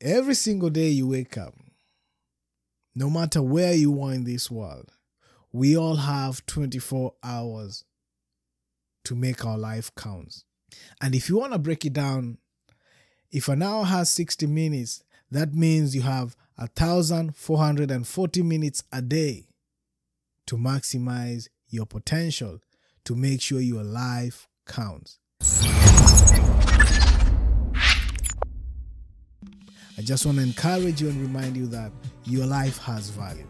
Every single day you wake up, no matter where you are in this world, we all have 24 hours to make our life count. And if you want to break it down, if an hour has 60 minutes, that means you have 1,440 minutes a day to maximize your potential to make sure your life counts. I just want to encourage you and remind you that your life has value.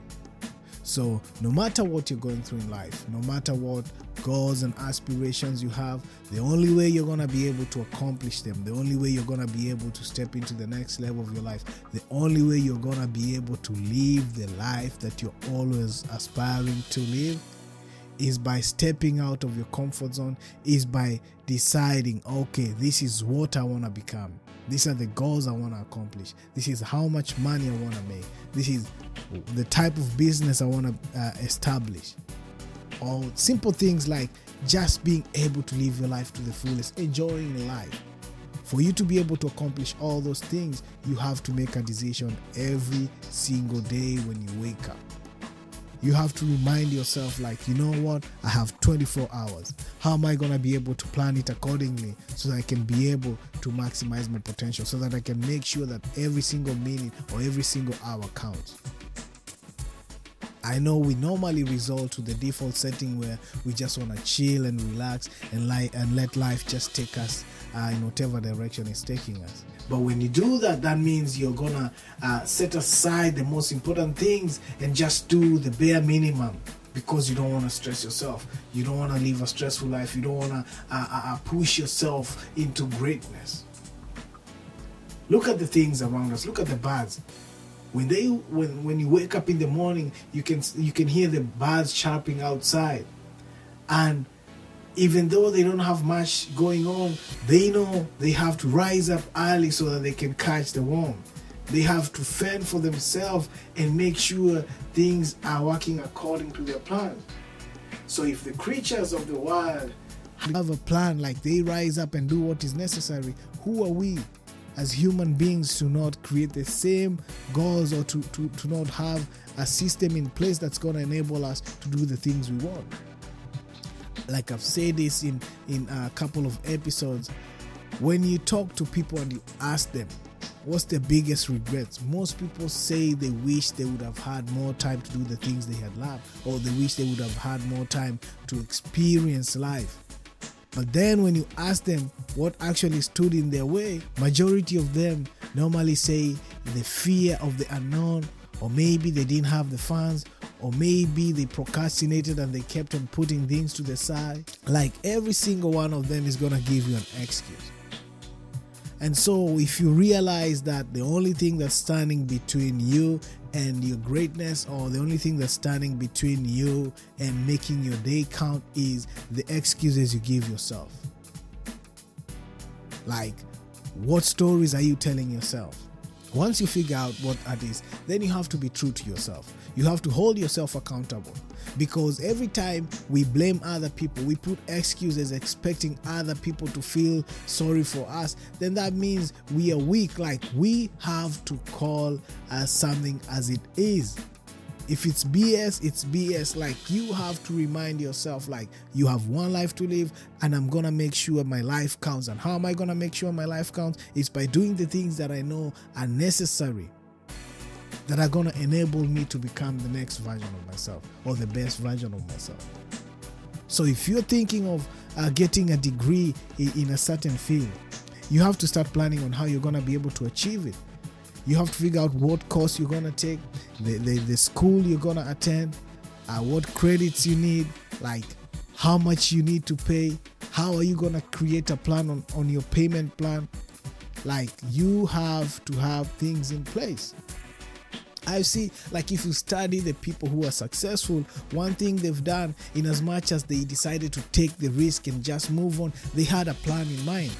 So, no matter what you're going through in life, no matter what goals and aspirations you have, the only way you're going to be able to accomplish them, the only way you're going to be able to step into the next level of your life, the only way you're going to be able to live the life that you're always aspiring to live is by stepping out of your comfort zone, is by deciding, okay, this is what I want to become. These are the goals I want to accomplish. This is how much money I want to make. This is the type of business I want to uh, establish. Or simple things like just being able to live your life to the fullest, enjoying life. For you to be able to accomplish all those things, you have to make a decision every single day when you wake up you have to remind yourself like you know what? I have 24 hours. How am i going to be able to plan it accordingly so that i can be able to maximize my potential so that i can make sure that every single minute or every single hour counts? I know we normally resort to the default setting where we just want to chill and relax and lie and let life just take us uh, in whatever direction it's taking us. But when you do that, that means you're gonna uh, set aside the most important things and just do the bare minimum because you don't want to stress yourself. You don't want to live a stressful life. You don't want to uh, uh, uh, push yourself into greatness. Look at the things around us. Look at the birds. When they when when you wake up in the morning, you can you can hear the birds chirping outside, and even though they don't have much going on, they know they have to rise up early so that they can catch the worm. They have to fend for themselves and make sure things are working according to their plan. So if the creatures of the wild have a plan, like they rise up and do what is necessary, who are we as human beings to not create the same goals or to, to, to not have a system in place that's going to enable us to do the things we want? Like I've said this in in a couple of episodes, when you talk to people and you ask them what's their biggest regrets, most people say they wish they would have had more time to do the things they had loved, or they wish they would have had more time to experience life. But then when you ask them what actually stood in their way, majority of them normally say the fear of the unknown, or maybe they didn't have the funds, or maybe they procrastinated and they kept on putting things to the side. Like every single one of them is going to give you an excuse. And so, if you realize that the only thing that's standing between you and your greatness, or the only thing that's standing between you and making your day count, is the excuses you give yourself. Like, what stories are you telling yourself? Once you figure out what that is, then you have to be true to yourself. You have to hold yourself accountable because every time we blame other people, we put excuses expecting other people to feel sorry for us, then that means we are weak. Like we have to call as something as it is. If it's BS, it's BS. Like you have to remind yourself, like you have one life to live, and I'm gonna make sure my life counts. And how am I gonna make sure my life counts? It's by doing the things that I know are necessary that are to enable me to become the next version of myself or the best version of myself. So if you're thinking of uh, getting a degree in a certain field, you have to start planning on how you're to be able to achieve it. You have to figure out what course you're to take, the, the, the school you're to attend, uh, what credits you need, like how much you need to pay, how are you to create a plan on, on your payment plan. Like you have to have things in place. I see, like, if you study the people who are successful, one thing they've done, in as much as they decided to take the risk and just move on, they had a plan in mind.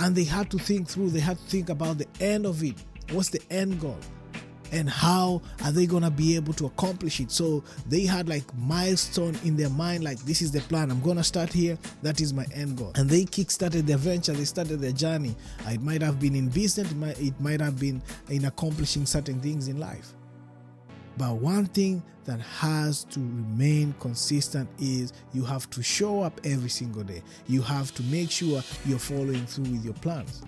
And they had to think through, they had to think about the end of it. What's the end goal? and how are they gonna be able to accomplish it? So they had like milestone in their mind like this is the plan. I'm gonna start here. That is my end goal. And they kick-started their venture. They started their journey. It might have been in business it might, it might have been in accomplishing certain things in life but one thing that has to remain consistent is you have to show up every single day. You have to make sure you're following through with your plans.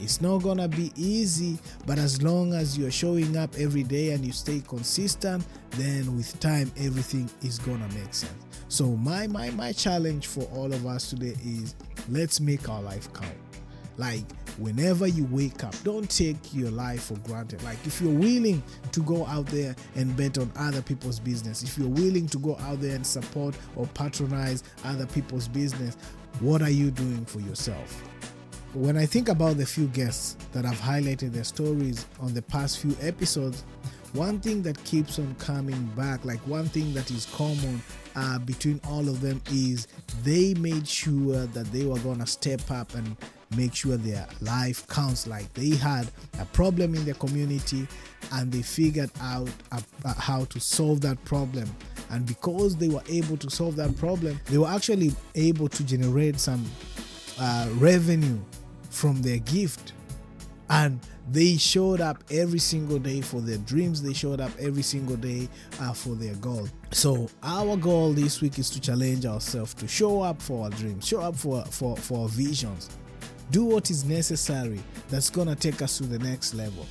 It's not gonna be easy, but as long as you're showing up every day and you stay consistent, then with time everything is gonna make sense. So my my my challenge for all of us today is let's make our life count. Like whenever you wake up, don't take your life for granted. Like if you're willing to go out there and bet on other people's business, if you're willing to go out there and support or patronize other people's business, what are you doing for yourself? When I think about the few guests that have highlighted their stories on the past few episodes, one thing that keeps on coming back, like one thing that is common uh, between all of them, is they made sure that they were gonna step up and make sure their life counts. Like they had a problem in their community and they figured out how to solve that problem. And because they were able to solve that problem, they were actually able to generate some uh, revenue from their gift. And they showed up every single day for their dreams. They showed up every single day uh, for their goal. So our goal this week is to challenge ourselves to show up for our dreams, show up for for for our visions, do what is necessary that's gonna take us to the next level.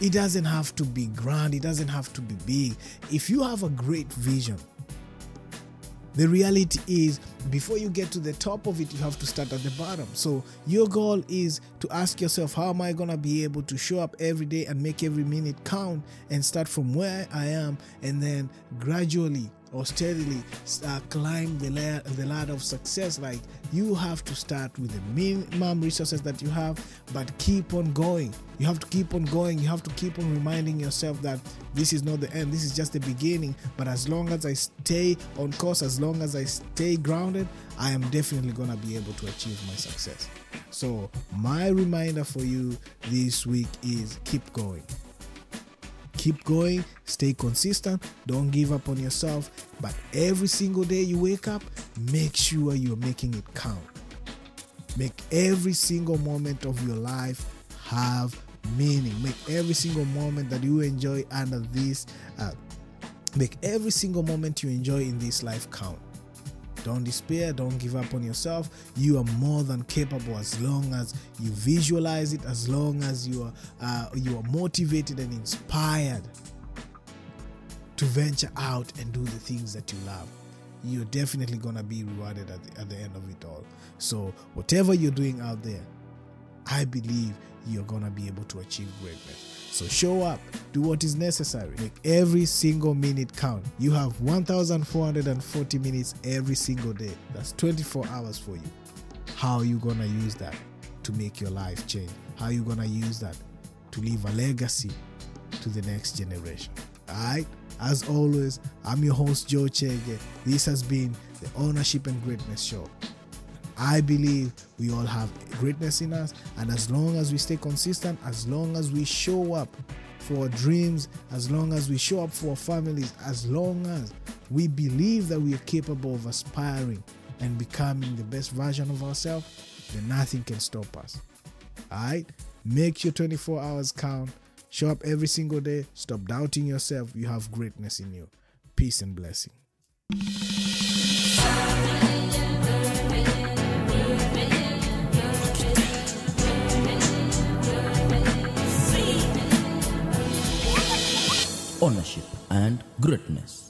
It doesn't have to be grand. It doesn't have to be big. If you have a great vision, the reality is, before you get to the top of it, you have to start at the bottom. So, your goal is to ask yourself, How am I going to be able to show up every day and make every minute count and start from where I am and then gradually or steadily uh, climb the ladder, the ladder of success. Like you have to start with the minimum resources that you have, but keep on going. You have to keep on going. You have to keep on reminding yourself that this is not the end. This is just the beginning. But as long as I stay on course, as long as I stay grounded, I am definitely gonna be able to achieve my success. So my reminder for you this week is keep going keep going, stay consistent, don't give up on yourself. But every single day you wake up, make sure you're making it count. Make every single moment of your life have meaning. Make every single moment that you enjoy under this, uh, make every single moment you enjoy in this life count. Don't despair, don't give up on yourself. You are more than capable as long as you visualize it, as long as you are uh, you are motivated and inspired to venture out and do the things that you love. You're definitely gonna be rewarded at the, at the end of it all. So whatever you're doing out there, I believe you're gonna be able to achieve greatness. So show up, do what is necessary. Make every single minute count. You have 1,440 minutes every single day. That's 24 hours for you. How are you gonna use that to make your life change? How are you gonna use that to leave a legacy to the next generation? Alright? As always, I'm your host Joe Chege. This has been the Ownership and Greatness Show. I believe we all have greatness in us, and as long as we stay consistent, as long as we show up for dreams, as long as we show up for families, as long as we believe that we are capable of aspiring and becoming the best version of ourselves, then nothing can stop us. All right? Make your 24 hours count. Show up every single day. Stop doubting yourself. You have greatness in you. Peace and blessing. Ownership and greatness.